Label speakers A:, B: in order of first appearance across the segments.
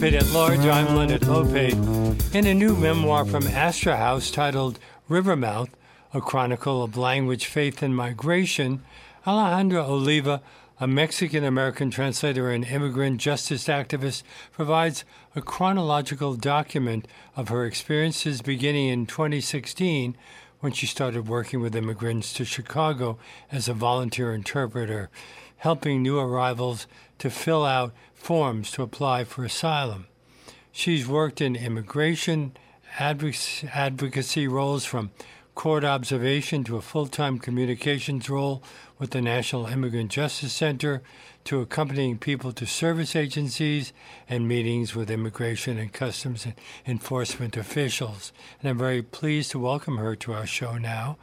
A: Lopate at Large. I'm Leonard Lopate. In a new memoir from Astra House titled Rivermouth, a chronicle of language, faith, and migration, Alejandra Oliva, a Mexican American translator and immigrant justice activist, provides a chronological document of her experiences beginning in 2016 when she started working with immigrants to Chicago as a volunteer interpreter, helping new arrivals to fill out forms to apply for asylum. She's worked in immigration advocacy roles from court observation to a full time communications role with the National Immigrant Justice Center to accompanying people to service agencies and meetings with immigration and customs enforcement officials. And I'm very pleased to welcome her to our show now.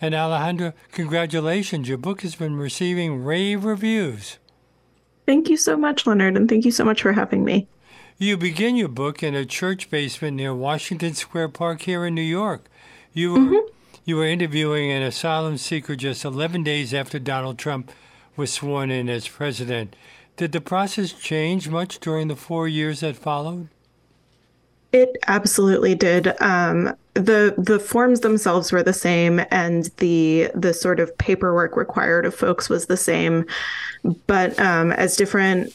A: And Alejandra, congratulations. Your book has been receiving rave reviews.
B: Thank you so much, Leonard, and thank you so much for having me.
A: You begin your book in a church basement near Washington Square Park here in New York. You
B: mm-hmm.
A: you were interviewing an asylum seeker just 11 days after Donald Trump was sworn in as president. Did the process change much during the four years that followed?
B: It absolutely did. Um, the the forms themselves were the same, and the the sort of paperwork required of folks was the same, but um, as different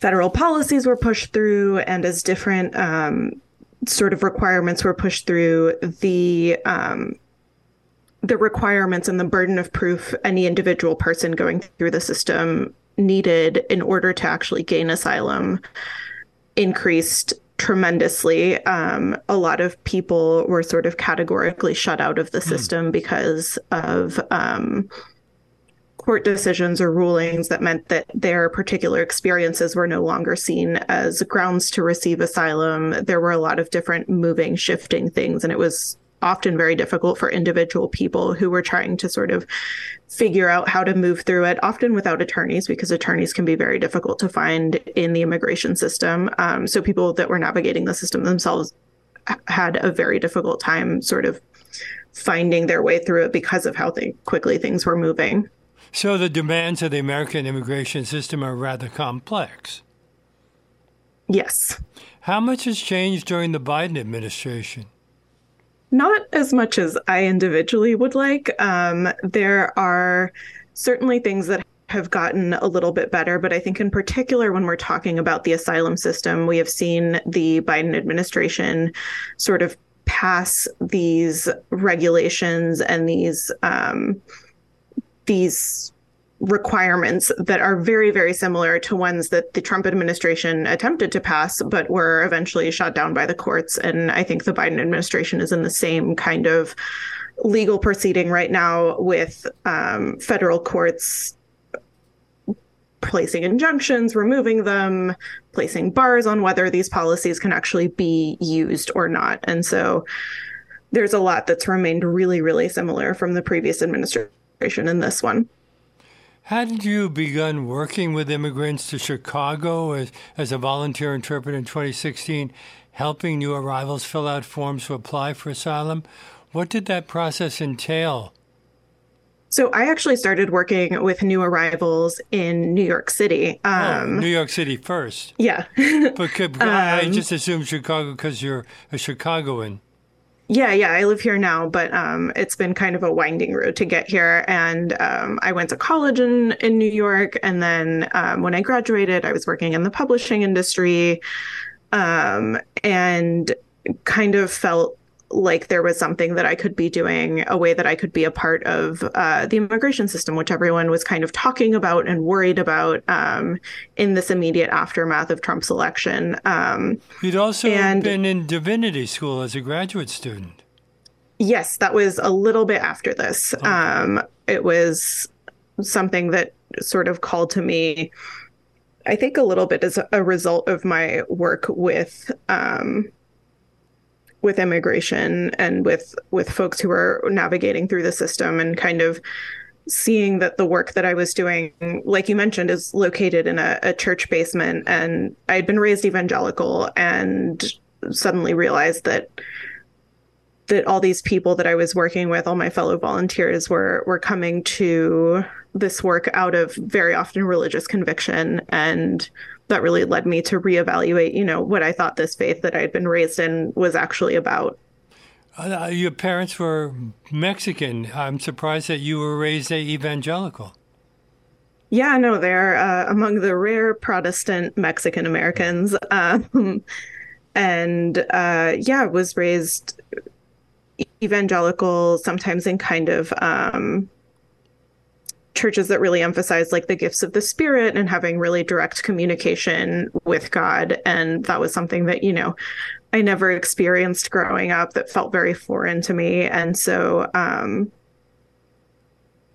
B: federal policies were pushed through, and as different um, sort of requirements were pushed through, the um, the requirements and the burden of proof any individual person going through the system needed in order to actually gain asylum increased tremendously. Um, a lot of people were sort of categorically shut out of the hmm. system mm. because of um, court decisions or rulings that meant that their particular experiences were no longer seen as grounds to receive asylum. There were a lot of different moving, shifting things, and it was often very difficult for individual people who were trying to sort of figure out how to move through it, often without attorneys, because attorneys can be very difficult to find in the immigration system. Um, so people that were navigating the system themselves had a very difficult time sort of finding their way through it because of how they, quickly things were moving.
A: So the demands of the American immigration system are rather complex.
B: Yes.
A: How much has changed during the Biden administration?
B: Not as much as I individually would like. Um, there are certainly things that have gotten a little bit better, but I think in particular when we're talking about the asylum system, we have seen the Biden administration sort of pass these regulations and these um, these requirements that are very, very similar to ones that the Trump administration attempted to pass, but were eventually shot down by the courts. And I think the Biden administration is in the same kind of legal proceeding right now with um, federal courts placing injunctions, removing them, placing bars on whether these policies can actually be used or not. And so there's a lot that's remained really, really similar from the previous administration in this one.
A: Hadn't you begun working with immigrants to Chicago as, as a volunteer interpreter in 2016, helping new arrivals fill out forms to apply for asylum? What did that process entail?
B: So I actually started working with new arrivals in New York City.
A: Oh, um, oh, New York City first.
B: Yeah.
A: but could, um, I just assumed Chicago because you're a Chicagoan.
B: Yeah, yeah, I live here now, but um, it's been kind of a winding road to get here. And um, I went to college in in New York, and then um, when I graduated, I was working in the publishing industry, um, and kind of felt like there was something that I could be doing, a way that I could be a part of uh, the immigration system, which everyone was kind of talking about and worried about um, in this immediate aftermath of Trump's election. Um,
A: You'd also and, been in divinity school as a graduate student.
B: Yes, that was a little bit after this. Okay. Um, it was something that sort of called to me. I think a little bit as a result of my work with um, with immigration and with with folks who are navigating through the system and kind of seeing that the work that I was doing, like you mentioned, is located in a, a church basement. And I had been raised evangelical and suddenly realized that that all these people that I was working with, all my fellow volunteers, were were coming to this work out of very often religious conviction and that really led me to reevaluate, you know, what I thought this faith that I'd been raised in was actually about.
A: Uh, your parents were Mexican. I'm surprised that you were raised evangelical.
B: Yeah, no, they're uh, among the rare Protestant Mexican Americans. Um, and uh, yeah, was raised evangelical, sometimes in kind of um, churches that really emphasize like the gifts of the spirit and having really direct communication with God. And that was something that, you know, I never experienced growing up that felt very foreign to me. And so, um,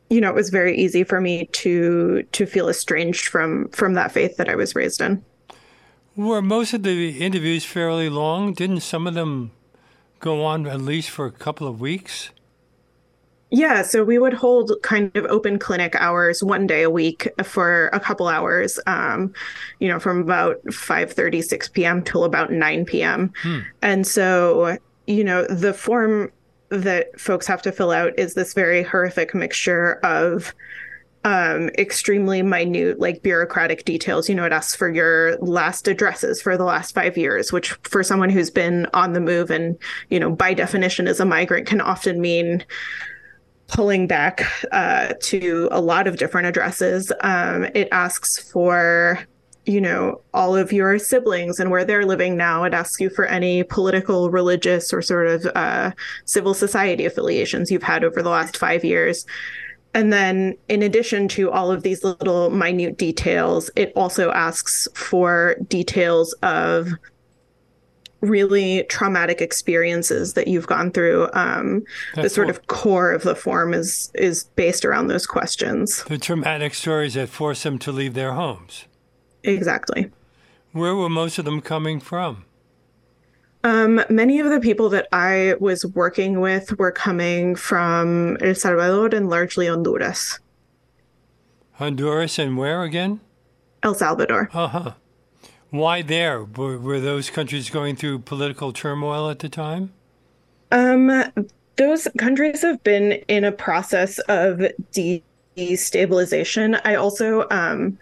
B: you know, it was very easy for me to to feel estranged from from that faith that I was raised in.
A: Were most of the interviews fairly long? Didn't some of them go on at least for a couple of weeks?
B: Yeah, so we would hold kind of open clinic hours one day a week for a couple hours, um, you know, from about 5 30, 6 p.m. till about 9 p.m. Hmm. And so, you know, the form that folks have to fill out is this very horrific mixture of um, extremely minute, like bureaucratic details. You know, it asks for your last addresses for the last five years, which for someone who's been on the move and, you know, by definition is a migrant can often mean pulling back uh, to a lot of different addresses. Um, it asks for you know all of your siblings and where they're living now it asks you for any political religious or sort of uh, civil society affiliations you've had over the last five years and then, in addition to all of these little minute details, it also asks for details of really traumatic experiences that you've gone through. Um, the sort of core of the form is is based around those questions.
A: The traumatic stories that force them to leave their homes.
B: Exactly.
A: Where were most of them coming from?
B: Um, many of the people that I was working with were coming from El Salvador and largely Honduras.
A: Honduras and where again?
B: El Salvador.
A: Uh huh. Why there? Were, were those countries going through political turmoil at the time?
B: Um, those countries have been in a process of destabilization. I also um,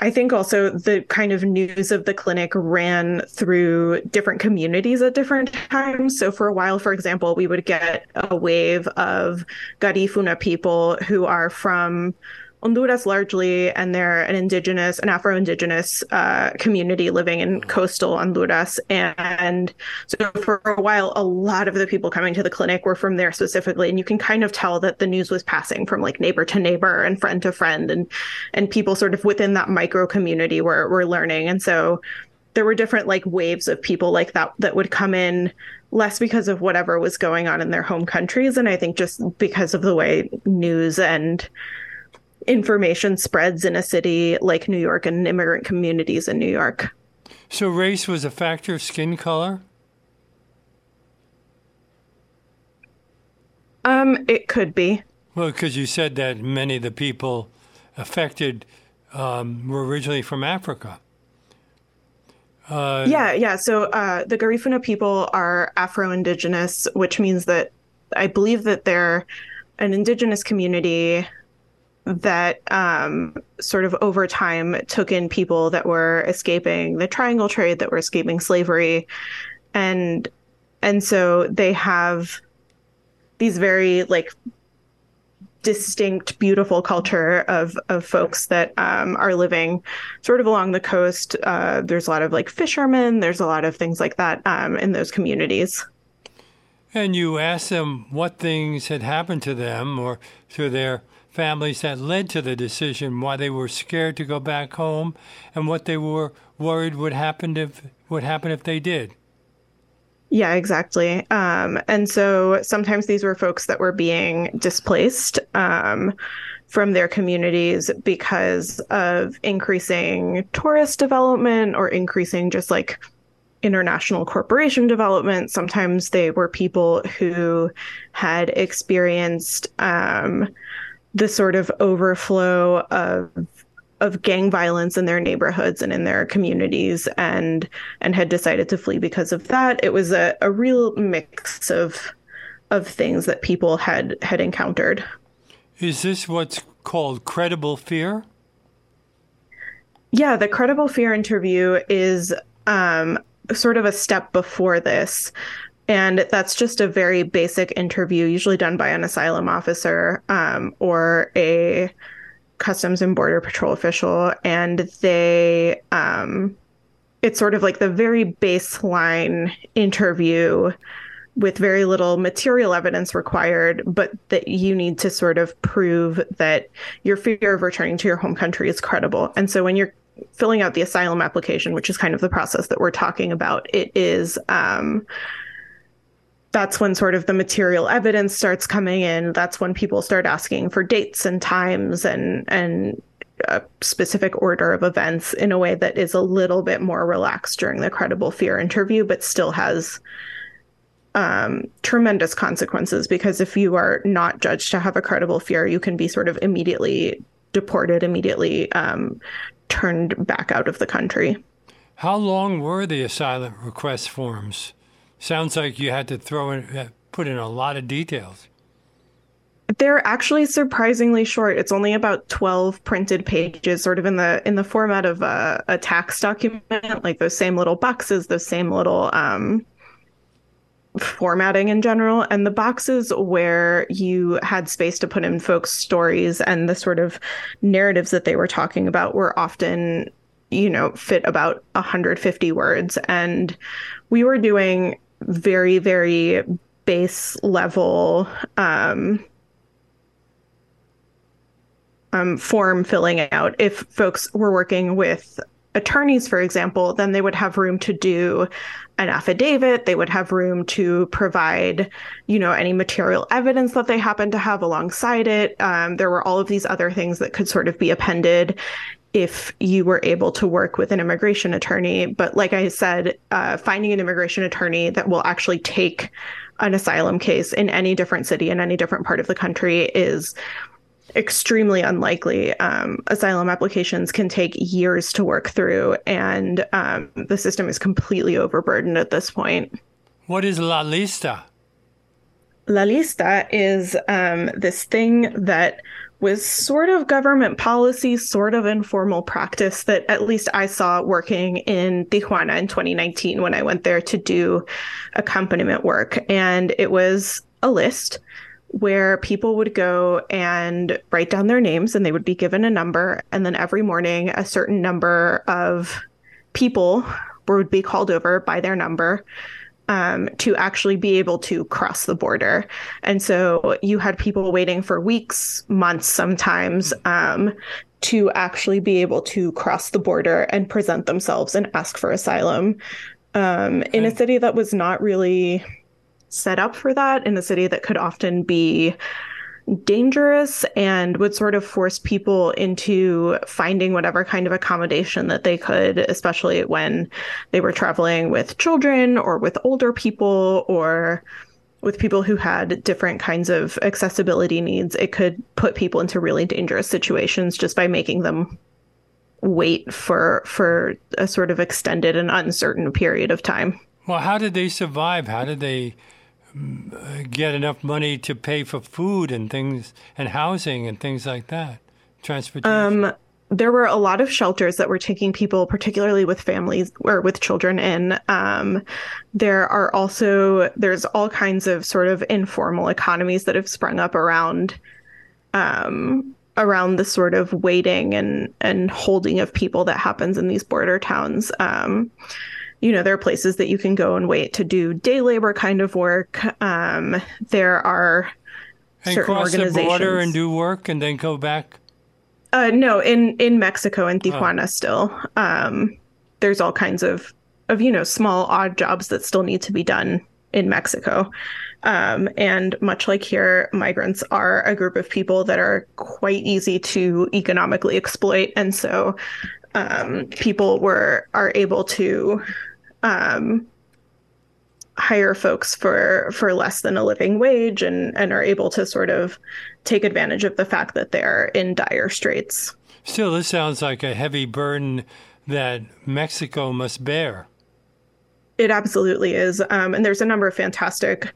B: I think also the kind of news of the clinic ran through different communities at different times. So for a while, for example, we would get a wave of Garifuna people who are from Honduras largely, and they're an indigenous, an Afro indigenous uh, community living in coastal Honduras. And so for a while, a lot of the people coming to the clinic were from there specifically. And you can kind of tell that the news was passing from like neighbor to neighbor and friend to friend, and and people sort of within that micro community were were learning. And so there were different like waves of people like that that would come in less because of whatever was going on in their home countries and i think just because of the way news and information spreads in a city like New York and immigrant communities in New York.
A: So, race was a factor, of skin color?
B: Um, it could be.
A: Well, because you said that many of the people affected um, were originally from Africa.
B: Uh, yeah, yeah. So uh, the Garifuna people are Afro Indigenous, which means that I believe that they're an indigenous community that um, sort of over time took in people that were escaping the triangle trade, that were escaping slavery, and and so they have these very like distinct, beautiful culture of of folks that um, are living sort of along the coast. Uh, there's a lot of like fishermen. There's a lot of things like that um, in those communities.
A: And you asked them what things had happened to them or to their families that led to the decision, why they were scared to go back home, and what they were worried would happen if would happen if they did.
B: Yeah, exactly. Um, and so sometimes these were folks that were being displaced um, from their communities because of increasing tourist development or increasing just like international corporation development. Sometimes they were people who had experienced um, the sort of overflow of of gang violence in their neighborhoods and in their communities and and had decided to flee because of that. It was a, a real mix of of things that people had had encountered.
A: Is this what's called credible fear?
B: Yeah, the credible fear interview is um, sort of a step before this. And that's just a very basic interview, usually done by an asylum officer um, or a Customs and Border Patrol official. And they, um, it's sort of like the very baseline interview with very little material evidence required, but that you need to sort of prove that your fear of returning to your home country is credible. And so when you're filling out the asylum application, which is kind of the process that we're talking about, it is um, that's when sort of the material evidence starts coming in. That's when people start asking for dates and times and and a specific order of events in a way that is a little bit more relaxed during the credible fear interview, but still has um, tremendous consequences because if you are not judged to have a credible fear, you can be sort of immediately deported, immediately um, turned back out of the country.
A: How long were the asylum request forms? Sounds like you had to throw in, uh, put in a lot of details.
B: They're actually surprisingly short. It's only about 12 printed pages, sort of in the in the format of a, a tax document, like those same little boxes, those same little um, formatting in general and the boxes where you had space to put in folks stories and the sort of narratives that they were talking about were often you know fit about 150 words and we were doing very very base level um, um, form filling out if folks were working with attorneys, for example, then they would have room to do an affidavit. They would have room to provide, you know, any material evidence that they happen to have alongside it. Um, there were all of these other things that could sort of be appended if you were able to work with an immigration attorney. But like I said, uh, finding an immigration attorney that will actually take an asylum case in any different city in any different part of the country is extremely unlikely. Um, asylum applications can take years to work through, and um, the system is completely overburdened at this point.
A: What is La Lista?
B: La Lista is um, this thing that was sort of government policy, sort of informal practice that at least I saw working in Tijuana in 2019 when I went there to do accompaniment work. And it was a list where people would go and write down their names and they would be given a number. And then every morning, a certain number of people would be called over by their number um, to actually be able to cross the border. And so you had people waiting for weeks, months sometimes um, to actually be able to cross the border and present themselves and ask for asylum um, in a city that was not really set up for that in a city that could often be dangerous and would sort of force people into finding whatever kind of accommodation that they could, especially when they were traveling with children or with older people or with people who had different kinds of accessibility needs. It could put people into really dangerous situations just by making them wait for for a sort of extended and uncertain period of time.
A: Well, how did they survive? How did they get enough money to pay for food and things and housing and things like that, transportation. Um,
B: there were a lot of shelters that were taking people, particularly with families or with children in. Um, there are also there's all kinds of sort of informal economies that have sprung up around um, around the sort of waiting and and holding of people that happens in these border towns. Um, you know, there are places that you can go and wait to do day labor kind of work. Um, there are
A: and
B: certain
A: cross
B: organizations.
A: the border and do work and then go back.
B: Uh, no, in in Mexico and Tijuana oh. still. Um, there's all kinds of of you know small odd jobs that still need to be done in Mexico. Um, and much like here, migrants are a group of people that are quite easy to economically exploit, and so um, people were are able to um, hire folks for for less than a living wage and and are able to sort of take advantage of the fact that they're in dire straits.
A: Still, this sounds like a heavy burden that Mexico must bear.
B: It absolutely is, um, and there's a number of fantastic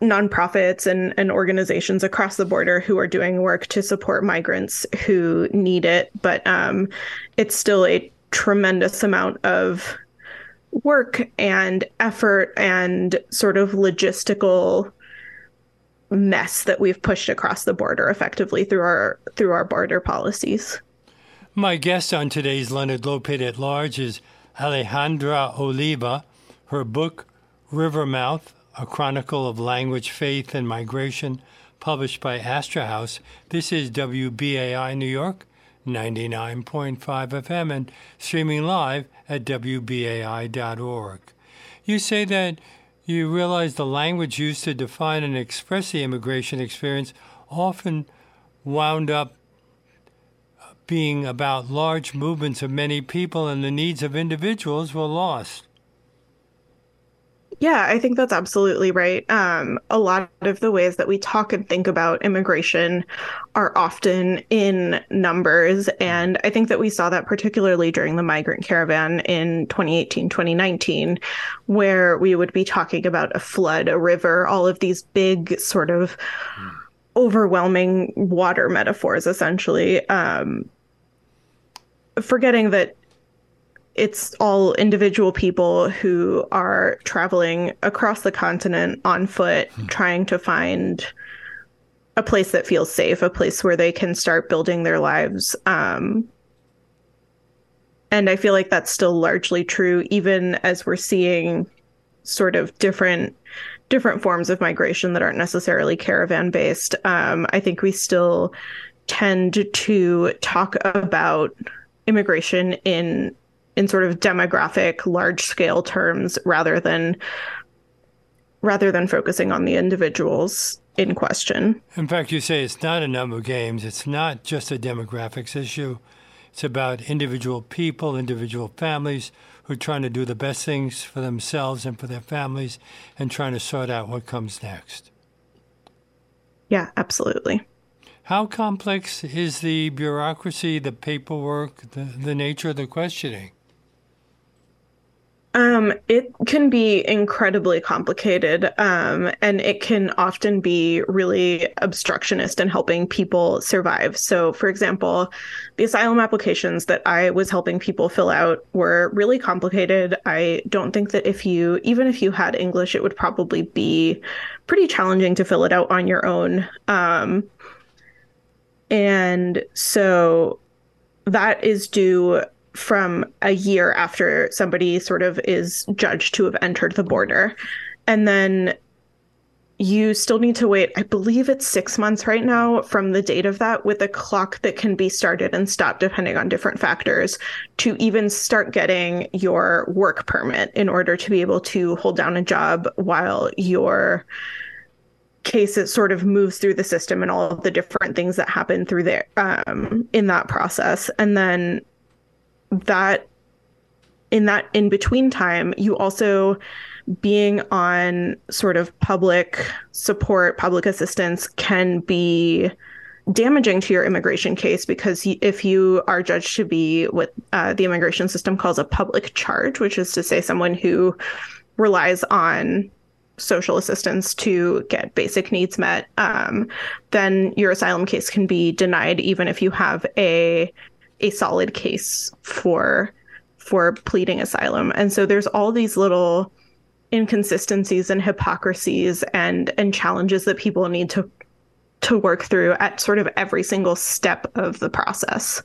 B: nonprofits and, and organizations across the border who are doing work to support migrants who need it, but um, it's still a tremendous amount of work and effort and sort of logistical mess that we've pushed across the border effectively through our through our border policies.
A: My guest on today's Leonard Lopate at Large is Alejandra Oliva. Her book, Rivermouth, A Chronicle of Language, Faith, and Migration, published by Astra House. This is WBAI New York, 99.5 FM, and streaming live at WBAI.org. You say that you realize the language used to define and express the immigration experience often wound up being about large movements of many people and the needs of individuals were lost.
B: Yeah, I think that's absolutely right. Um, a lot of the ways that we talk and think about immigration are often in numbers. And I think that we saw that particularly during the migrant caravan in 2018, 2019, where we would be talking about a flood, a river, all of these big sort of overwhelming water metaphors, essentially. Um, forgetting that it's all individual people who are traveling across the continent on foot, hmm. trying to find a place that feels safe, a place where they can start building their lives. Um, and I feel like that's still largely true, even as we're seeing sort of different different forms of migration that aren't necessarily caravan based. Um, I think we still tend to talk about immigration in in sort of demographic large scale terms rather than rather than focusing on the individuals in question.
A: In fact, you say it's not a number of games. It's not just a demographics issue. It's about individual people, individual families who are trying to do the best things for themselves and for their families and trying to sort out what comes next.
B: Yeah, absolutely.
A: How complex is the bureaucracy, the paperwork, the, the nature of the questioning?
B: Um, it can be incredibly complicated, um, and it can often be really obstructionist in helping people survive. So, for example, the asylum applications that I was helping people fill out were really complicated. I don't think that if you, even if you had English, it would probably be pretty challenging to fill it out on your own. Um, and so that is due from a year after somebody sort of is judged to have entered the border. And then you still need to wait, I believe it's six months right now from the date of that, with a clock that can be started and stopped depending on different factors to even start getting your work permit in order to be able to hold down a job while your case it sort of moves through the system and all of the different things that happen through there um, in that process and then that in that in between time, you also being on sort of public support, public assistance can be damaging to your immigration case because if you are judged to be what uh, the immigration system calls a public charge, which is to say someone who relies on social assistance to get basic needs met, um, then your asylum case can be denied even if you have a a solid case for for pleading asylum. And so there's all these little inconsistencies and hypocrisies and and challenges that people need to to work through at sort of every single step of the process.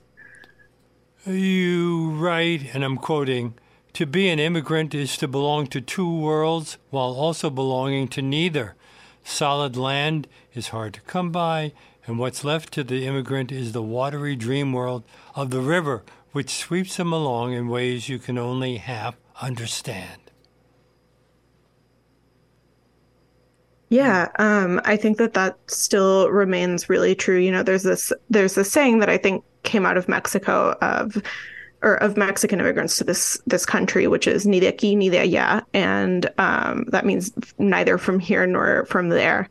A: You write, and I'm quoting, to be an immigrant is to belong to two worlds while also belonging to neither. Solid land is hard to come by, and what's left to the immigrant is the watery dream world of the river, which sweeps them along in ways you can only half understand.
B: Yeah, um, I think that that still remains really true. You know, there's this there's this saying that I think came out of Mexico of or of Mexican immigrants to this this country, which is ni de aquí ni de allá, and um, that means neither from here nor from there.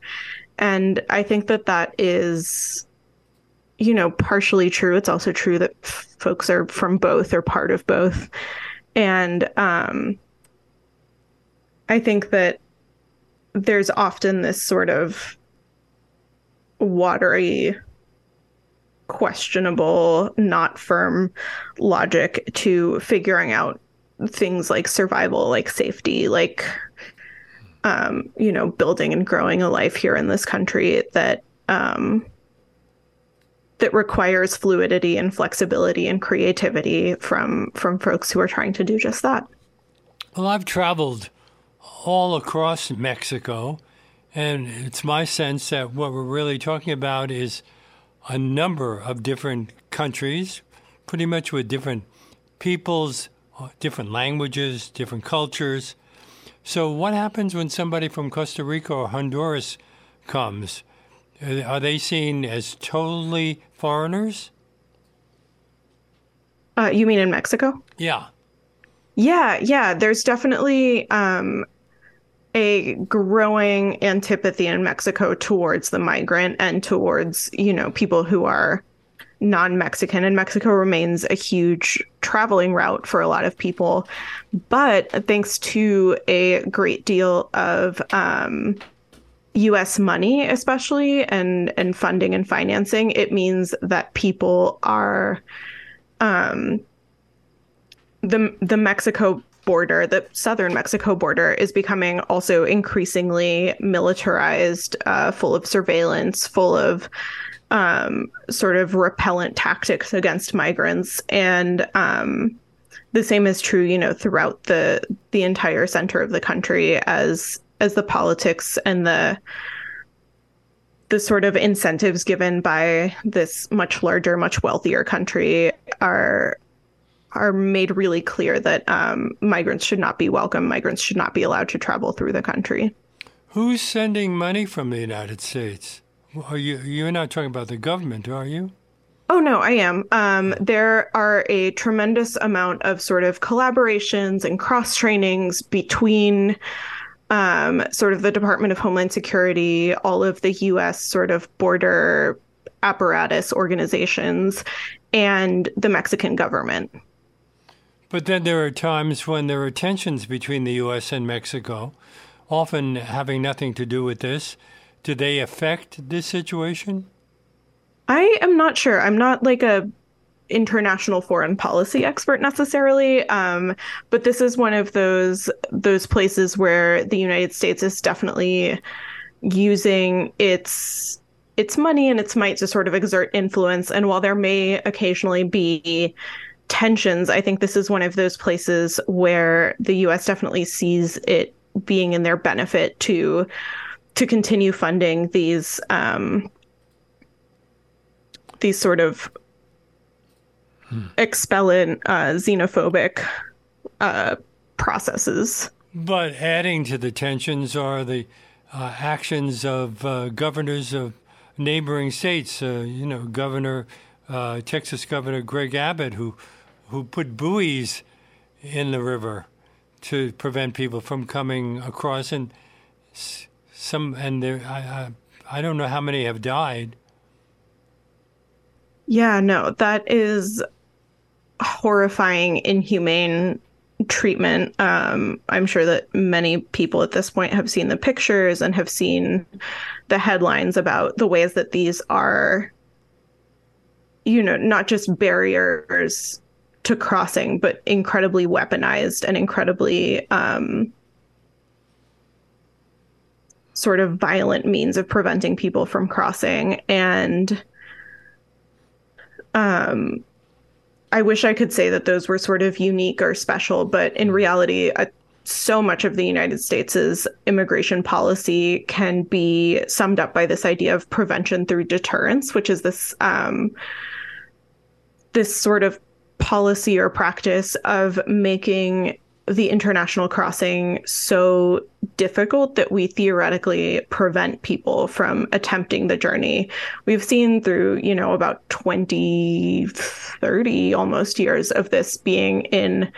B: And I think that that is, you know, partially true. It's also true that f- folks are from both or part of both. And um, I think that there's often this sort of watery questionable not firm logic to figuring out things like survival like safety like um, you know building and growing a life here in this country that um, that requires fluidity and flexibility and creativity from from folks who are trying to do just that.
A: Well, I've traveled all across Mexico, and it's my sense that what we're really talking about is a number of different countries, pretty much with different peoples, different languages, different cultures. So, what happens when somebody from Costa Rica or Honduras comes? Uh, are they seen as totally foreigners?
B: Uh, you mean in Mexico?
A: Yeah.
B: Yeah, yeah. There's definitely um, a growing antipathy in Mexico towards the migrant and towards, you know, people who are non-Mexican and Mexico remains a huge traveling route for a lot of people. But thanks to a great deal of um, US money especially and and funding and financing it means that people are um the the Mexico border the southern Mexico border is becoming also increasingly militarized uh, full of surveillance full of um, sort of repellent tactics against migrants and um, the same is true you know throughout the the entire center of the country as as the politics and the the sort of incentives given by this much larger, much wealthier country are are made really clear that um, migrants should not be welcome. Migrants should not be allowed to travel through the country.
A: Who's sending money from the United States? Are you you're not talking about the government, are you?
B: Oh no, I am. Um, there are a tremendous amount of sort of collaborations and cross trainings between um, sort of the Department of Homeland Security, all of the U.S. sort of border apparatus organizations, and the Mexican government.
A: But then there are times when there are tensions between the U.S. and Mexico, often having nothing to do with this. Do they affect this situation?
B: I am not sure. I'm not like a international foreign policy expert necessarily, um, but this is one of those those places where the United States is definitely using its its money and its might to sort of exert influence. And while there may occasionally be tensions, I think this is one of those places where the U.S. definitely sees it being in their benefit to to continue funding these um, these sort of hmm. expellant uh, xenophobic uh, processes.
A: But adding to the tensions are the uh, actions of uh, governors of neighboring states. Uh, you know, Governor uh, Texas Governor Greg Abbott, who who put buoys in the river to prevent people from coming across, and some and there, I, I I don't know how many have died.
B: Yeah, no, that is horrifying, inhumane treatment. Um, I'm sure that many people at this point have seen the pictures and have seen the headlines about the ways that these are, you know, not just barriers to crossing, but incredibly weaponized and incredibly um, sort of violent means of preventing people from crossing. And um, I wish I could say that those were sort of unique or special, but in reality, uh, so much of the United States' immigration policy can be summed up by this idea of prevention through deterrence, which is this um, this sort of policy or practice of making the international crossing so difficult that we theoretically prevent people from attempting the journey. We've seen through, you know, about 20, 30 almost years of this being in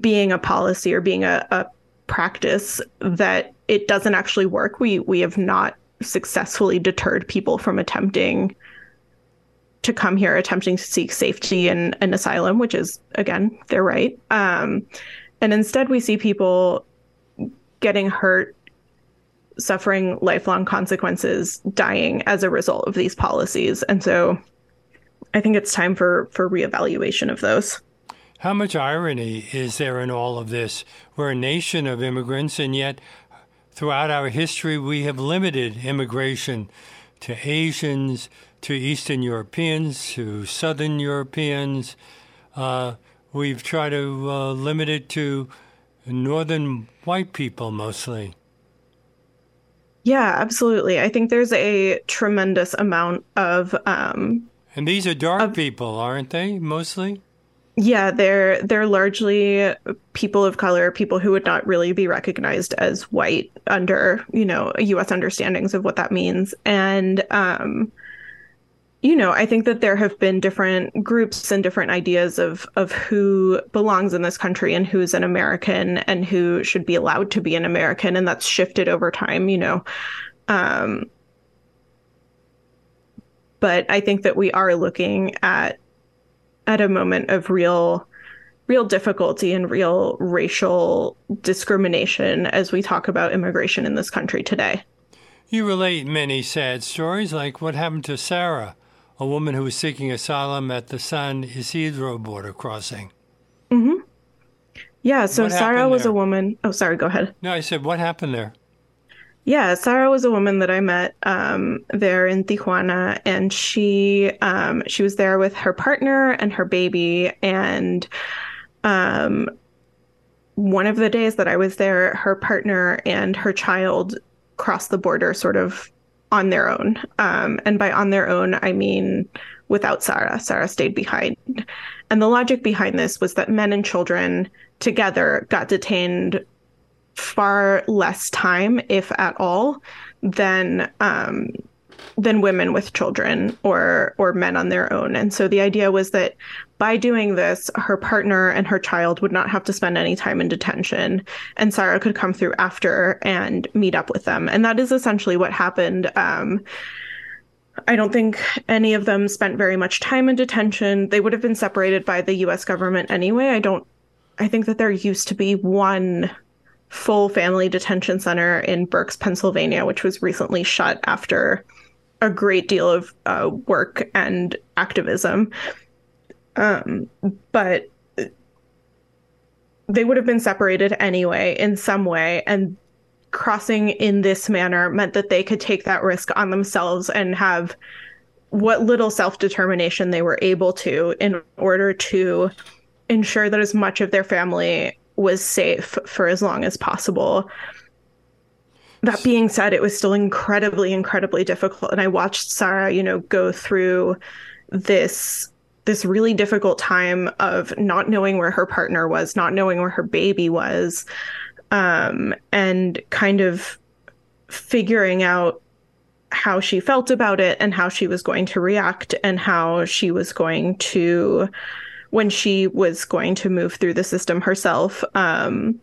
B: being a policy or being a, a practice that it doesn't actually work. We we have not successfully deterred people from attempting to come here attempting to seek safety and an asylum, which is again their right. Um, and instead, we see people getting hurt suffering lifelong consequences, dying as a result of these policies. And so I think it's time for, for reevaluation of those.
A: How much irony is there in all of this? We're a nation of immigrants, and yet throughout our history, we have limited immigration to Asians, to Eastern Europeans, to Southern Europeans. Uh, we've tried to uh, limit it to Northern white people mostly.
B: Yeah, absolutely. I think there's a tremendous amount of. Um,
A: and these are dark of, people, aren't they? Mostly.
B: Yeah, they're they're largely people of color, people who would not really be recognized as white under you know U.S. understandings of what that means, and um, you know, I think that there have been different groups and different ideas of of who belongs in this country and who's an American and who should be allowed to be an American, and that's shifted over time. You know, um, but I think that we are looking at at a moment of real real difficulty and real racial discrimination as we talk about immigration in this country today.
A: You relate many sad stories like what happened to Sarah a woman who was seeking asylum at the San Isidro border crossing.
B: Mm-hmm. Yeah, so Sarah was there? a woman. Oh, sorry, go ahead.
A: No, I said, what happened there?
B: Yeah, Sarah was a woman that I met um, there in Tijuana, and she um, she was there with her partner and her baby. And um, one of the days that I was there, her partner and her child crossed the border, sort of on their own. Um, and by on their own, I mean without Sarah. Sarah stayed behind. And the logic behind this was that men and children together got detained far less time, if at all, than um, than women with children or or men on their own. And so the idea was that by doing this, her partner and her child would not have to spend any time in detention, and Sarah could come through after and meet up with them. And that is essentially what happened. Um, I don't think any of them spent very much time in detention. They would have been separated by the US government anyway. I don't I think that there used to be one full family detention center in Berks, Pennsylvania, which was recently shut after a great deal of uh, work and activism. Um, but they would have been separated anyway in some way. And crossing in this manner meant that they could take that risk on themselves and have what little self determination they were able to in order to ensure that as much of their family was safe for as long as possible that being said, it was still incredibly, incredibly difficult. And I watched Sarah, you know, go through this this really difficult time of not knowing where her partner was, not knowing where her baby was, um, and kind of figuring out how she felt about it and how she was going to react and how she was going to when she was going to move through the system herself. Um,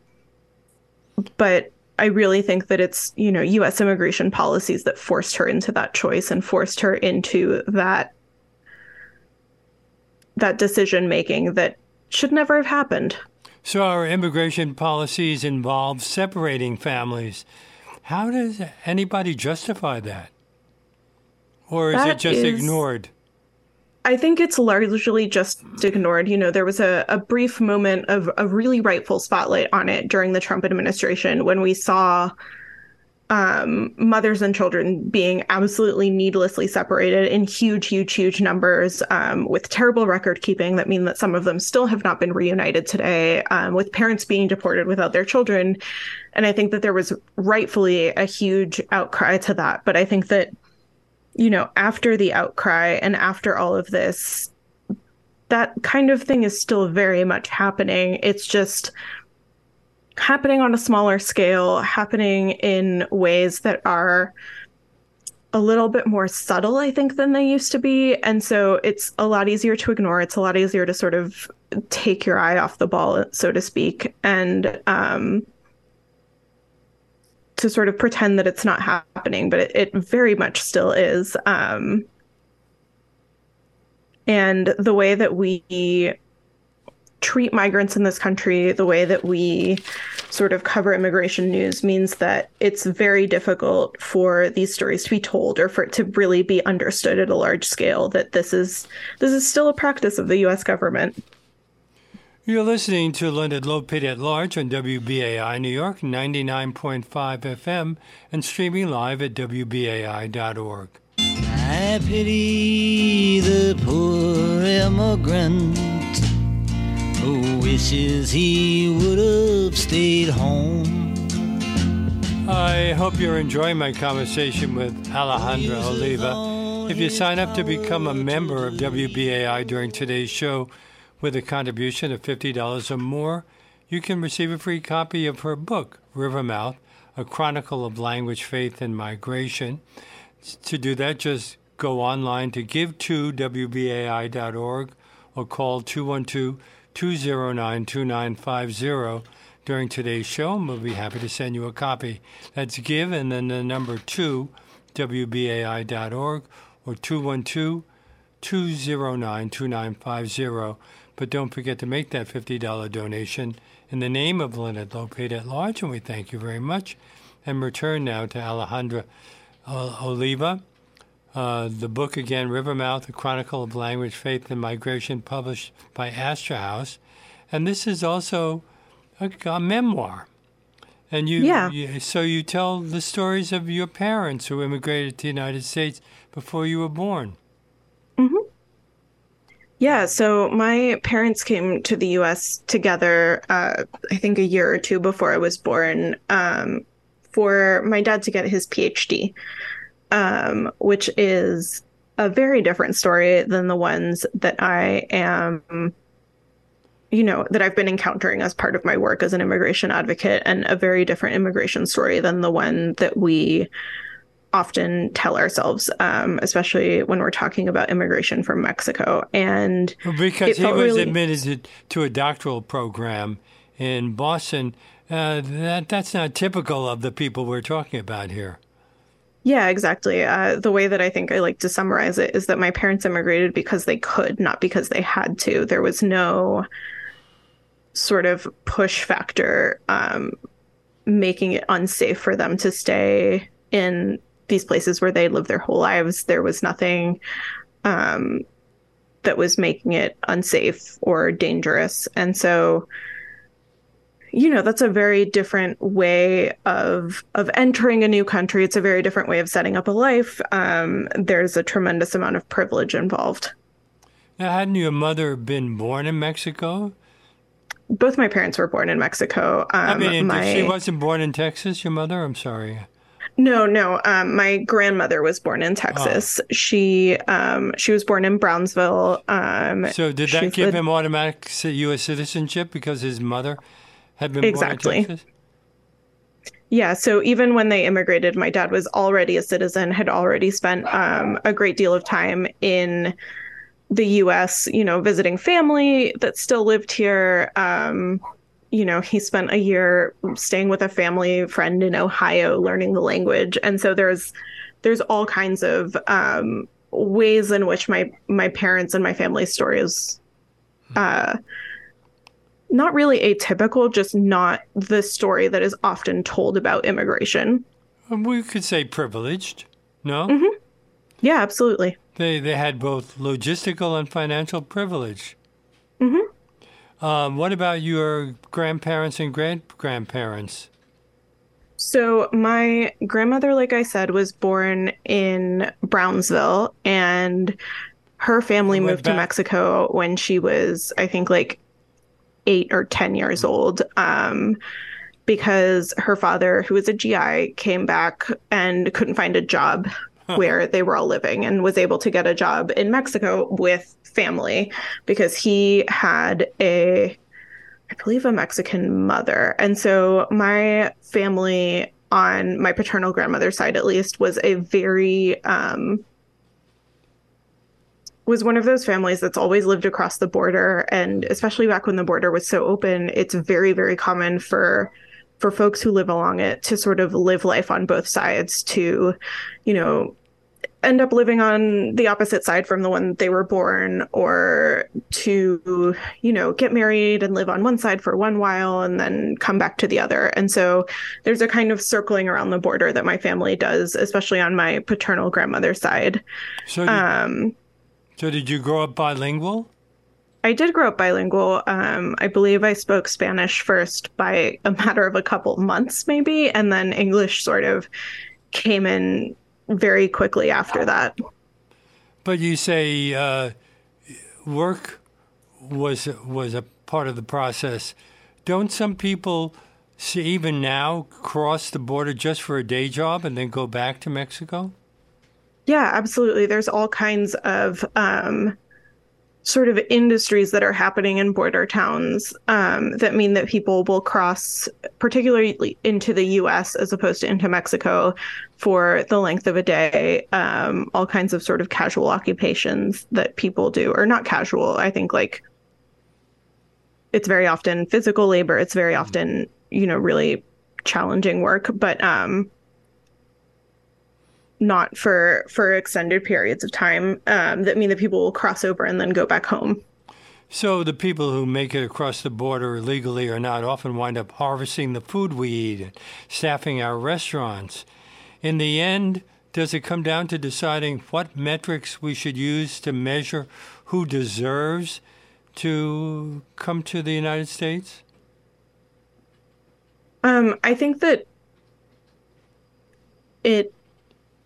B: but I really think that it's, you know, US immigration policies that forced her into that choice and forced her into that that decision making that should never have happened.
A: So our immigration policies involve separating families. How does anybody justify that? Or is that it just is, ignored?
B: I think it's largely just ignored. You know, there was a, a brief moment of a really rightful spotlight on it during the Trump administration when we saw um, mothers and children being absolutely needlessly separated in huge, huge, huge numbers um, with terrible record keeping that mean that some of them still have not been reunited today, um, with parents being deported without their children. And I think that there was rightfully a huge outcry to that. But I think that you know, after the outcry and after all of this, that kind of thing is still very much happening. It's just happening on a smaller scale, happening in ways that are a little bit more subtle, I think, than they used to be. And so it's a lot easier to ignore. It's a lot easier to sort of take your eye off the ball, so to speak. And um, to sort of pretend that it's not happening, but it, it very much still is. Um, and the way that we treat migrants in this country, the way that we sort of cover immigration news means that it's very difficult for these stories to be told or for it to really be understood at a large scale that this is this is still a practice of the US government.
A: You're listening to Leonard Lopate at Large on WBAI New York 99.5 FM and streaming live at WBAI.org.
C: I pity the poor immigrant who wishes he would have stayed home.
A: I hope you're enjoying my conversation with Alejandra Oliva. If you sign up to become a member of WBAI during today's show with a contribution of $50 or more, you can receive a free copy of her book, Rivermouth A Chronicle of Language, Faith, and Migration. To do that, just go online to give2wbai.org or call 212 209 2950 during today's show, and we'll be happy to send you a copy. That's give and then the number 2 wbai.org or 212 209 2950. But don't forget to make that $50 donation in the name of Leonard Lopate at Large, and we thank you very much. And return now to Alejandra Oliva. Uh, the book again, Rivermouth, A Chronicle of Language, Faith, and Migration, published by Astra House. And this is also a, a memoir. And you,
B: yeah.
A: you, so you tell the stories of your parents who immigrated to the United States before you were born.
B: Mm-hmm. Yeah, so my parents came to the U.S. together, uh, I think a year or two before I was born, um, for my dad to get his PhD um, which is a very different story than the ones that I am, you know, that I've been encountering as part of my work as an immigration advocate, and a very different immigration story than the one that we often tell ourselves, um, especially when we're talking about immigration from Mexico. And
A: because he was really... admitted to a doctoral program in Boston, uh, that that's not typical of the people we're talking about here.
B: Yeah, exactly. Uh, the way that I think I like to summarize it is that my parents immigrated because they could, not because they had to. There was no sort of push factor um, making it unsafe for them to stay in these places where they lived their whole lives. There was nothing um, that was making it unsafe or dangerous. And so you know that's a very different way of of entering a new country it's a very different way of setting up a life um, there's a tremendous amount of privilege involved
A: now hadn't your mother been born in mexico
B: both my parents were born in mexico um,
A: i mean my... she wasn't born in texas your mother i'm sorry
B: no, no. Um, my grandmother was born in Texas. Oh. She um, she was born in Brownsville. Um,
A: so did that give him automatic U.S. citizenship because his mother had been
B: exactly. Yeah, so even when they immigrated, my dad was already a citizen, had already spent um, a great deal of time in the US, you know, visiting family that still lived here. Um, you know, he spent a year staying with a family friend in Ohio, learning the language. And so there's there's all kinds of um, ways in which my my parents and my family's stories uh, not really atypical, just not the story that is often told about immigration.
A: We could say privileged, no?
B: Mm-hmm. Yeah, absolutely.
A: They they had both logistical and financial privilege.
B: Mm-hmm.
A: Um, what about your grandparents and great grandparents?
B: So my grandmother, like I said, was born in Brownsville, and her family moved back. to Mexico when she was, I think, like eight or 10 years old. Um, because her father, who was a GI, came back and couldn't find a job huh. where they were all living and was able to get a job in Mexico with family because he had a, I believe, a Mexican mother. And so my family, on my paternal grandmother's side at least, was a very, um, was one of those families that's always lived across the border and especially back when the border was so open it's very very common for for folks who live along it to sort of live life on both sides to you know end up living on the opposite side from the one they were born or to you know get married and live on one side for one while and then come back to the other. And so there's a kind of circling around the border that my family does especially on my paternal grandmother's side.
A: So did, um, so did you grow up bilingual
B: I did grow up bilingual. Um, I believe I spoke Spanish first by a matter of a couple months, maybe, and then English sort of came in very quickly after that.
A: But you say uh, work was was a part of the process. Don't some people see, even now cross the border just for a day job and then go back to Mexico?
B: Yeah, absolutely. There's all kinds of um, sort of industries that are happening in border towns um, that mean that people will cross, particularly into the US as opposed to into Mexico, for the length of a day. Um, all kinds of sort of casual occupations that people do, or not casual, I think like it's very often physical labor, it's very often, you know, really challenging work, but um, not for for extended periods of time um, that mean that people will cross over and then go back home.
A: So the people who make it across the border illegally or not often wind up harvesting the food we eat and staffing our restaurants. In the end, does it come down to deciding what metrics we should use to measure who deserves to come to the United States?
B: Um, I think that it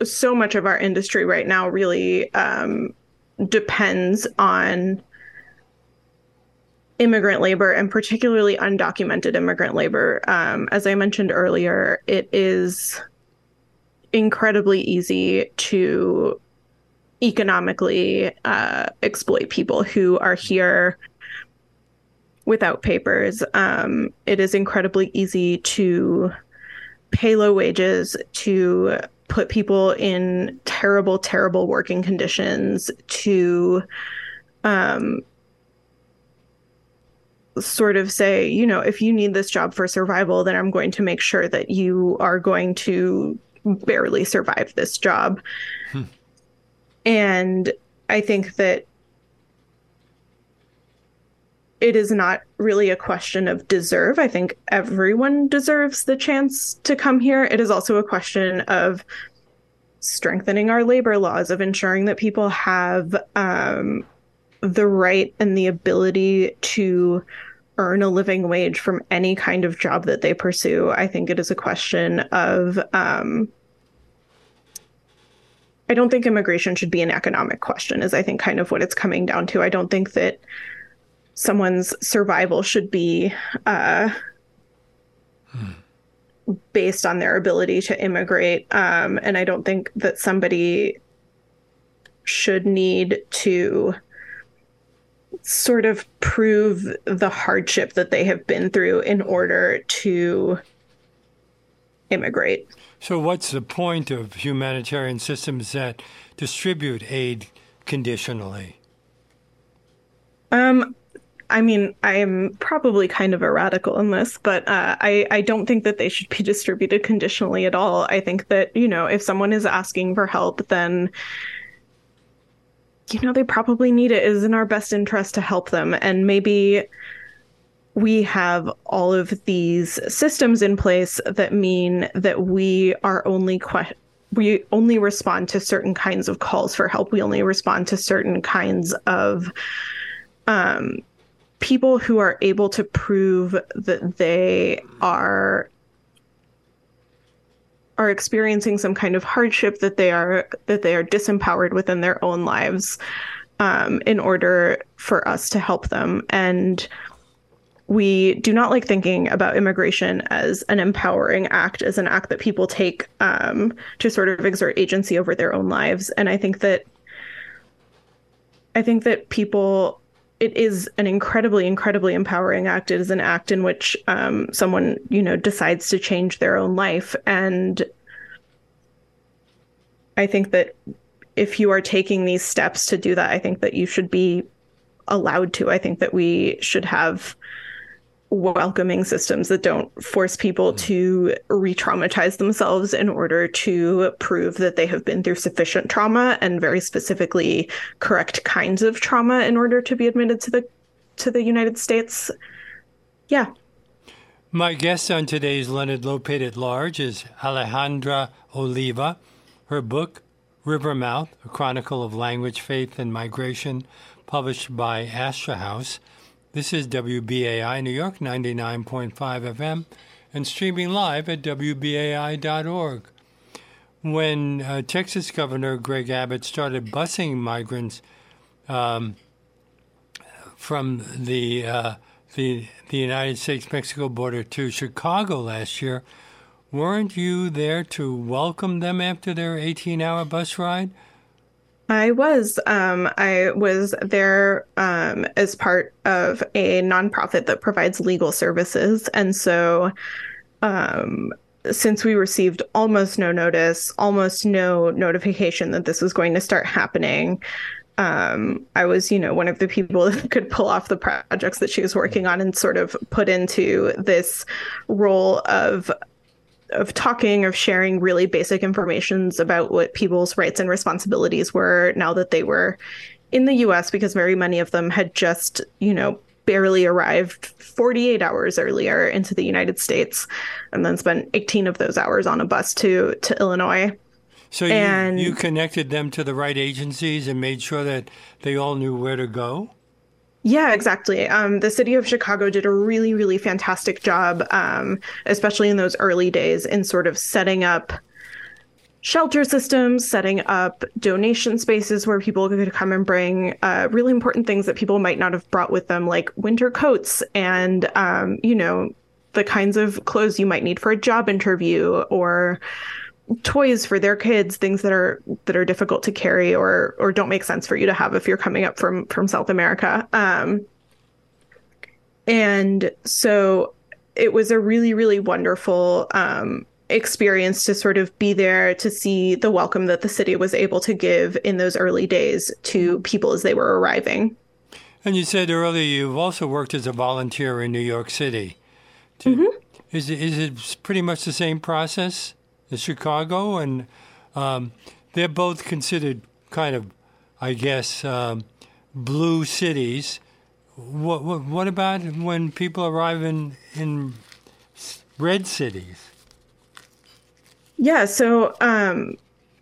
B: so much of our industry right now really um, depends on immigrant labor and particularly undocumented immigrant labor. Um, as I mentioned earlier, it is incredibly easy to economically uh, exploit people who are here without papers. Um, it is incredibly easy to pay low wages, to put people in terrible, terrible working conditions to um, sort of say, you know, if you need this job for survival, then I'm going to make sure that you are going to barely survive this job. Hmm. And I think that it is not really a question of deserve. I think everyone deserves the chance to come here. It is also a question of strengthening our labor laws, of ensuring that people have um, the right and the ability to earn a living wage from any kind of job that they pursue. I think it is a question of. Um, I don't think immigration should be an economic question, is I think kind of what it's coming down to. I don't think that someone's survival should be uh, hmm. based on their ability to immigrate. Um, and I don't think that somebody should need to sort of prove the hardship that they have been through in order to immigrate.
A: So, what's the point of humanitarian systems that distribute aid conditionally?
B: Um, I mean, I am probably kind of a radical in this, but uh, I I don't think that they should be distributed conditionally at all. I think that you know if someone is asking for help, then you know they probably need it. It is in our best interest to help them, and maybe we have all of these systems in place that mean that we are only we only respond to certain kinds of calls for help. We only respond to certain kinds of um, people who are able to prove that they are are experiencing some kind of hardship that they are that they are disempowered within their own lives um, in order for us to help them. And we do not like thinking about immigration as an empowering act as an act that people take um, to sort of exert agency over their own lives. And i think that i think that people it is an incredibly, incredibly empowering act. It is an act in which um, someone, you know, decides to change their own life. And I think that if you are taking these steps to do that, I think that you should be allowed to. I think that we should have welcoming systems that don't force people mm. to re-traumatize themselves in order to prove that they have been through sufficient trauma and very specifically correct kinds of trauma in order to be admitted to the to the United States. Yeah.
A: My guest on today's Leonard Lopate at Large is Alejandra Oliva. Her book, Rivermouth, A Chronicle of Language, Faith, and Migration, published by Astra House. This is WBAI New York 99.5 FM and streaming live at WBAI.org. When uh, Texas Governor Greg Abbott started busing migrants um, from the, uh, the, the United States Mexico border to Chicago last year, weren't you there to welcome them after their 18 hour bus ride?
B: I was. Um, I was there um, as part of a nonprofit that provides legal services. And so, um, since we received almost no notice, almost no notification that this was going to start happening, um, I was, you know, one of the people that could pull off the projects that she was working on and sort of put into this role of of talking of sharing really basic informations about what people's rights and responsibilities were now that they were in the US because very many of them had just, you know, barely arrived 48 hours earlier into the United States and then spent 18 of those hours on a bus to to Illinois.
A: So you, and, you connected them to the right agencies and made sure that they all knew where to go?
B: Yeah, exactly. Um, the city of Chicago did a really, really fantastic job, um, especially in those early days, in sort of setting up shelter systems, setting up donation spaces where people could come and bring uh, really important things that people might not have brought with them, like winter coats and, um, you know, the kinds of clothes you might need for a job interview or toys for their kids, things that are that are difficult to carry or or don't make sense for you to have if you're coming up from from South America. Um, and so it was a really really wonderful um, experience to sort of be there to see the welcome that the city was able to give in those early days to people as they were arriving.
A: And you said earlier you've also worked as a volunteer in New York City. mm-hmm. Is it, is it pretty much the same process? Chicago, and um, they're both considered kind of, I guess, um, blue cities. What, what, what about when people arrive in in red cities?
B: Yeah, so um,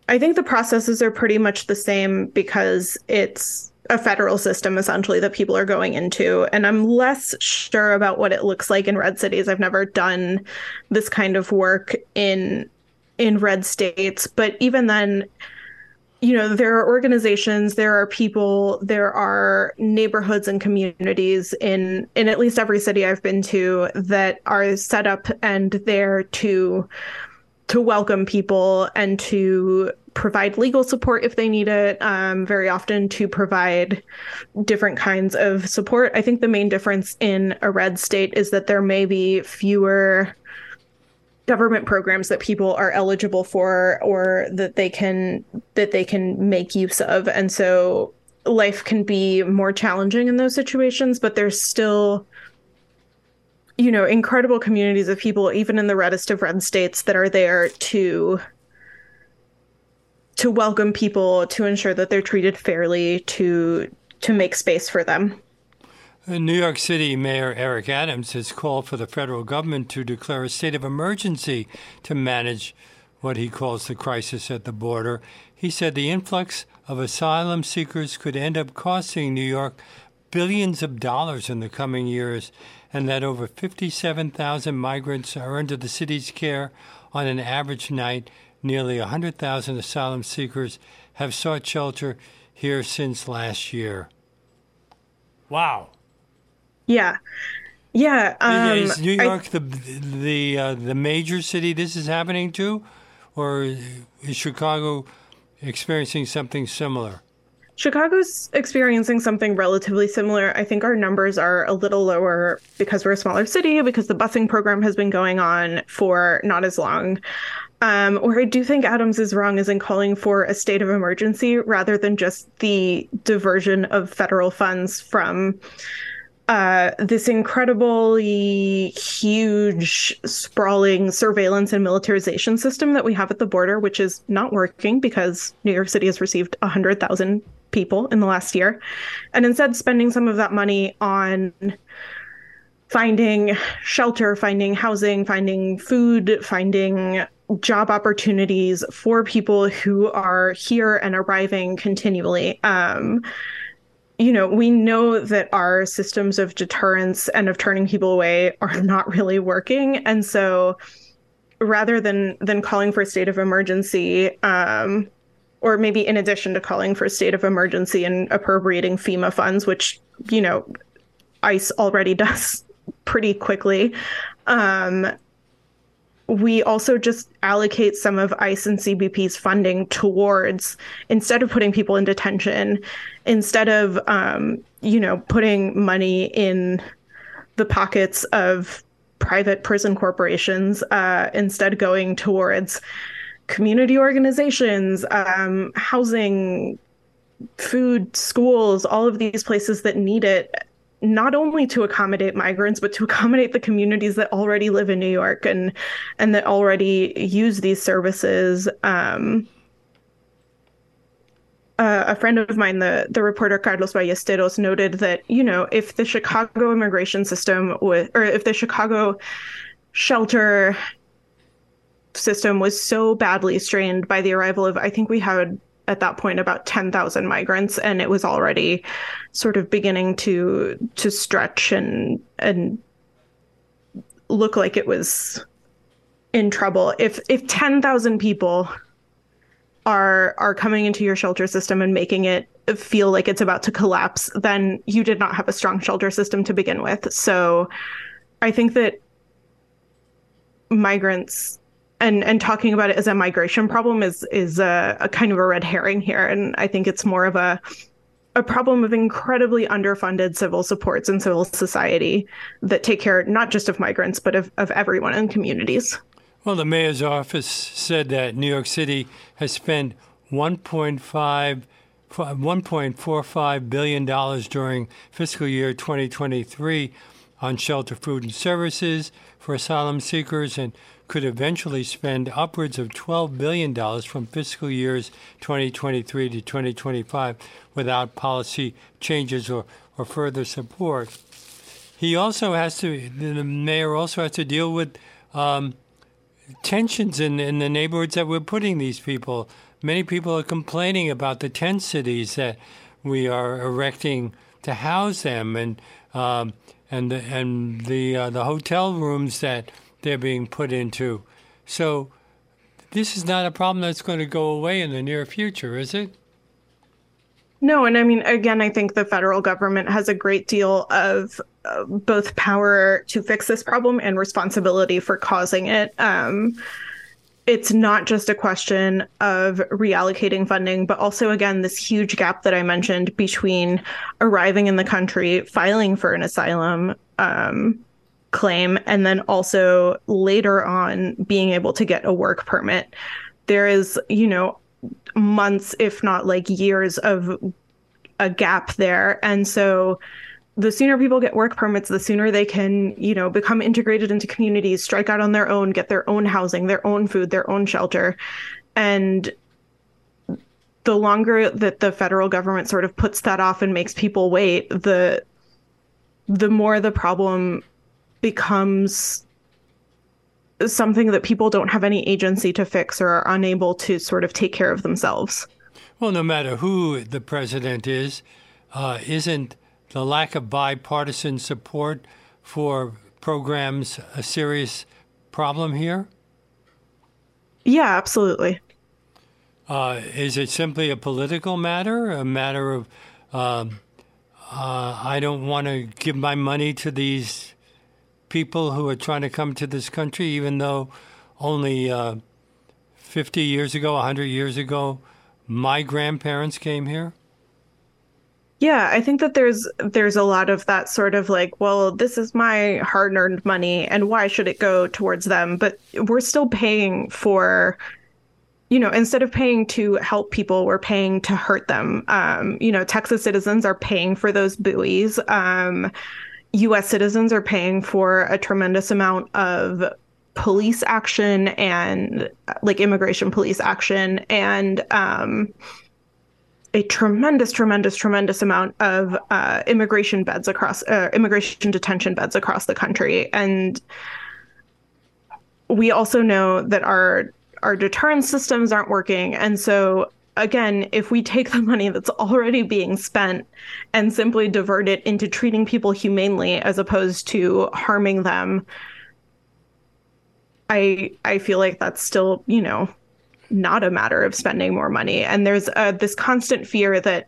B: I think the processes are pretty much the same because it's a federal system essentially that people are going into and i'm less sure about what it looks like in red cities i've never done this kind of work in in red states. But even then, you know, there are organizations, there are people, there are neighborhoods and communities in in at least every city I've been to that are set up and there to to welcome people and to provide legal support if they need it. Um, very often to provide different kinds of support. I think the main difference in a red state is that there may be fewer government programs that people are eligible for or that they can that they can make use of. And so life can be more challenging in those situations but there's still you know incredible communities of people even in the reddest of red states that are there to to welcome people to ensure that they're treated fairly to to make space for them
A: New York City Mayor Eric Adams has called for the federal government to declare a state of emergency to manage what he calls the crisis at the border. He said the influx of asylum seekers could end up costing New York billions of dollars in the coming years, and that over 57,000 migrants are under the city's care on an average night. Nearly 100,000 asylum seekers have sought shelter here since last year. Wow.
B: Yeah. Yeah. Um,
A: is New York I, the the uh, the major city this is happening to, or is Chicago experiencing something similar?
B: Chicago's experiencing something relatively similar. I think our numbers are a little lower because we're a smaller city, because the busing program has been going on for not as long. Um, where I do think Adams is wrong is in calling for a state of emergency rather than just the diversion of federal funds from uh, this incredibly huge, sprawling surveillance and militarization system that we have at the border, which is not working because New York City has received 100,000 people in the last year, and instead spending some of that money on finding shelter, finding housing, finding food, finding job opportunities for people who are here and arriving continually. Um, you know, we know that our systems of deterrence and of turning people away are not really working. And so rather than than calling for a state of emergency, um, or maybe in addition to calling for a state of emergency and appropriating FEMA funds, which, you know, ICE already does pretty quickly, um, we also just allocate some of ICE and CBP's funding towards instead of putting people in detention, instead of um, you know putting money in the pockets of private prison corporations, uh, instead going towards community organizations, um, housing, food, schools, all of these places that need it not only to accommodate migrants but to accommodate the communities that already live in New York and and that already use these services. Um, uh, a friend of mine, the the reporter Carlos Ballesteros, noted that you know if the Chicago immigration system was, or if the Chicago shelter system was so badly strained by the arrival of, I think we had at that point about 10,000 migrants and it was already sort of beginning to to stretch and and look like it was in trouble. If if 10,000 people are are coming into your shelter system and making it feel like it's about to collapse then you did not have a strong shelter system to begin with. So i think that migrants and and talking about it as a migration problem is is a, a kind of a red herring here. And i think it's more of a a problem of incredibly underfunded civil supports and civil society that take care not just of migrants but of, of everyone in communities
A: well the mayor's office said that new york city has spent 1.5 $1.45 billion during fiscal year 2023 on shelter, food, and services for asylum seekers and could eventually spend upwards of $12 billion from fiscal years 2023 to 2025 without policy changes or, or further support. He also has to, the mayor also has to deal with um, tensions in, in the neighborhoods that we're putting these people. Many people are complaining about the tent cities that we are erecting to house them and um, and the, and the uh, the hotel rooms that they're being put into. So this is not a problem that's going to go away in the near future, is it?
B: No, and I mean, again, I think the federal government has a great deal of uh, both power to fix this problem and responsibility for causing it. Um, it's not just a question of reallocating funding, but also, again, this huge gap that I mentioned between arriving in the country, filing for an asylum, um, claim and then also later on being able to get a work permit there is you know months if not like years of a gap there. And so the sooner people get work permits the sooner they can you know become integrated into communities strike out on their own get their own housing their own food their own shelter. And the longer that the federal government sort of puts that off and makes people wait the the more the problem becomes something that people don't have any agency to fix or are unable to sort of take care of themselves.
A: Well, no matter who the president is, uh, isn't the lack of bipartisan support for programs a serious problem here?
B: Yeah, absolutely.
A: Uh, is it simply a political matter, a matter of um, uh, I don't want to give my money to these people who are trying to come to this country, even though only uh, 50 years ago, 100 years ago, my grandparents came here?
B: Yeah, I think that there's there's a lot of that sort of like, well, this is my hard-earned money and why should it go towards them? But we're still paying for you know, instead of paying to help people, we're paying to hurt them. Um, you know, Texas citizens are paying for those buoys. Um, US citizens are paying for a tremendous amount of police action and like immigration police action and um, a tremendous, tremendous, tremendous amount of uh, immigration beds across uh, immigration detention beds across the country, and we also know that our our deterrence systems aren't working, and so again, if we take the money that's already being spent and simply divert it into treating people humanely as opposed to harming them, I I feel like that's still, you know, not a matter of spending more money. And there's uh, this constant fear that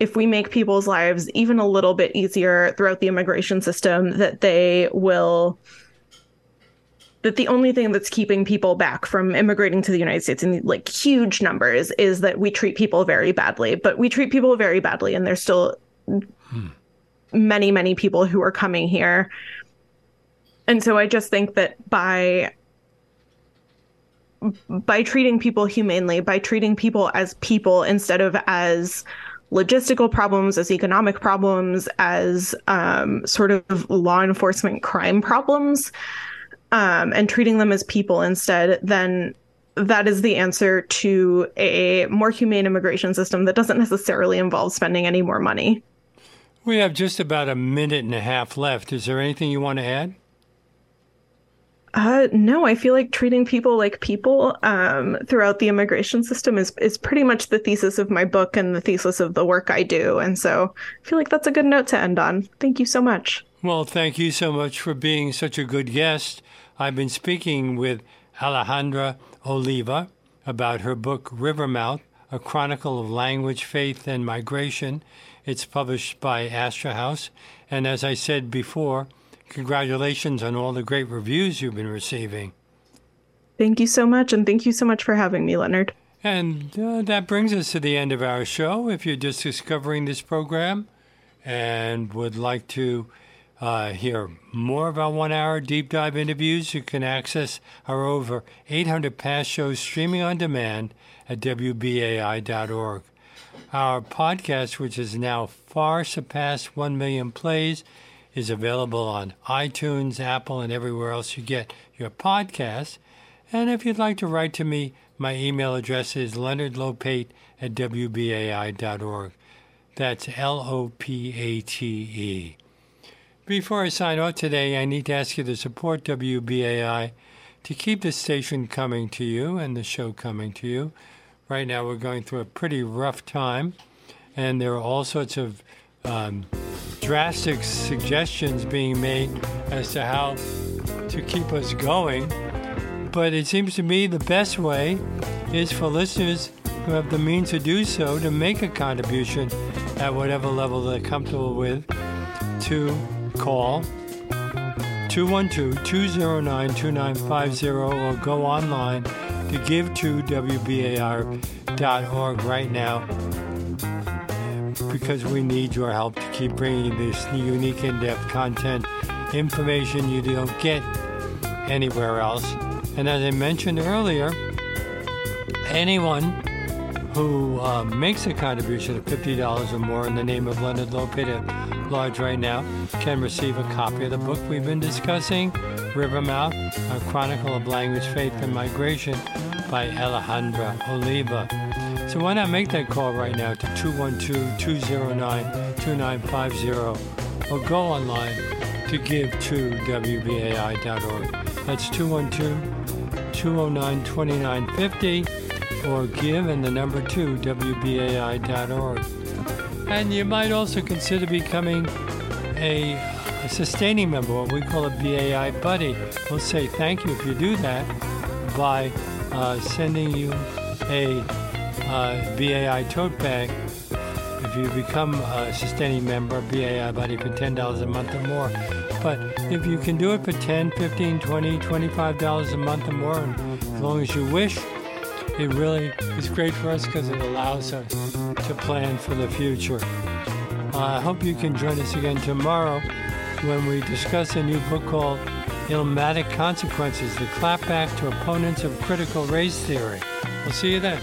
B: if we make people's lives even a little bit easier throughout the immigration system, that they will that the only thing that's keeping people back from immigrating to the United States in like huge numbers is that we treat people very badly. But we treat people very badly, and there's still hmm. many, many people who are coming here. And so I just think that by by treating people humanely, by treating people as people instead of as logistical problems, as economic problems, as um, sort of law enforcement crime problems, um, and treating them as people instead, then that is the answer to a more humane immigration system that doesn't necessarily involve spending any more money.
A: We have just about a minute and a half left. Is there anything you want to add?
B: Uh, no, I feel like treating people like people um, throughout the immigration system is is pretty much the thesis of my book and the thesis of the work I do, and so I feel like that's a good note to end on. Thank you so much.
A: Well, thank you so much for being such a good guest. I've been speaking with Alejandra Oliva about her book Rivermouth: A Chronicle of Language, Faith, and Migration. It's published by Astra House, and as I said before Congratulations on all the great reviews you've been receiving.
B: Thank you so much, and thank you so much for having me, Leonard.
A: And uh, that brings us to the end of our show. If you're just discovering this program and would like to uh, hear more of our one hour deep dive interviews, you can access our over 800 past shows streaming on demand at WBAI.org. Our podcast, which has now far surpassed 1 million plays, is available on iTunes, Apple, and everywhere else you get your podcasts. And if you'd like to write to me, my email address is leonardlopate at wbai.org. That's L O P A T E. Before I sign off today, I need to ask you to support WBAI to keep the station coming to you and the show coming to you. Right now, we're going through a pretty rough time, and there are all sorts of um, drastic suggestions being made as to how to keep us going. But it seems to me the best way is for listeners who have the means to do so to make a contribution at whatever level they're comfortable with to call 212-209-2950 or go online to give to WBAI.org right now because we need your help to keep bringing this unique, in depth content, information you don't get anywhere else. And as I mentioned earlier, anyone who uh, makes a contribution of $50 or more in the name of Leonard Lopate at Large right now can receive a copy of the book we've been discussing, Rivermouth, A Chronicle of Language, Faith, and Migration by Alejandra Oliva. So why not make that call right now to 212-209-2950 or go online to give to WBAI.org. That's 212-209-2950 or give and the number 2 WBAI.org. And you might also consider becoming a, a sustaining member, what we call a BAI buddy. We'll say thank you if you do that by uh, sending you a uh, BAI tote bag. If you become a sustaining member, BAI Buddy for $10 a month or more. But if you can do it for $10, $15, $20, $25 a month or more, as long as you wish, it really is great for us because it allows us to plan for the future. Uh, I hope you can join us again tomorrow when we discuss a new book called Illmatic Consequences The Clapback to Opponents of Critical Race Theory. We'll see you then.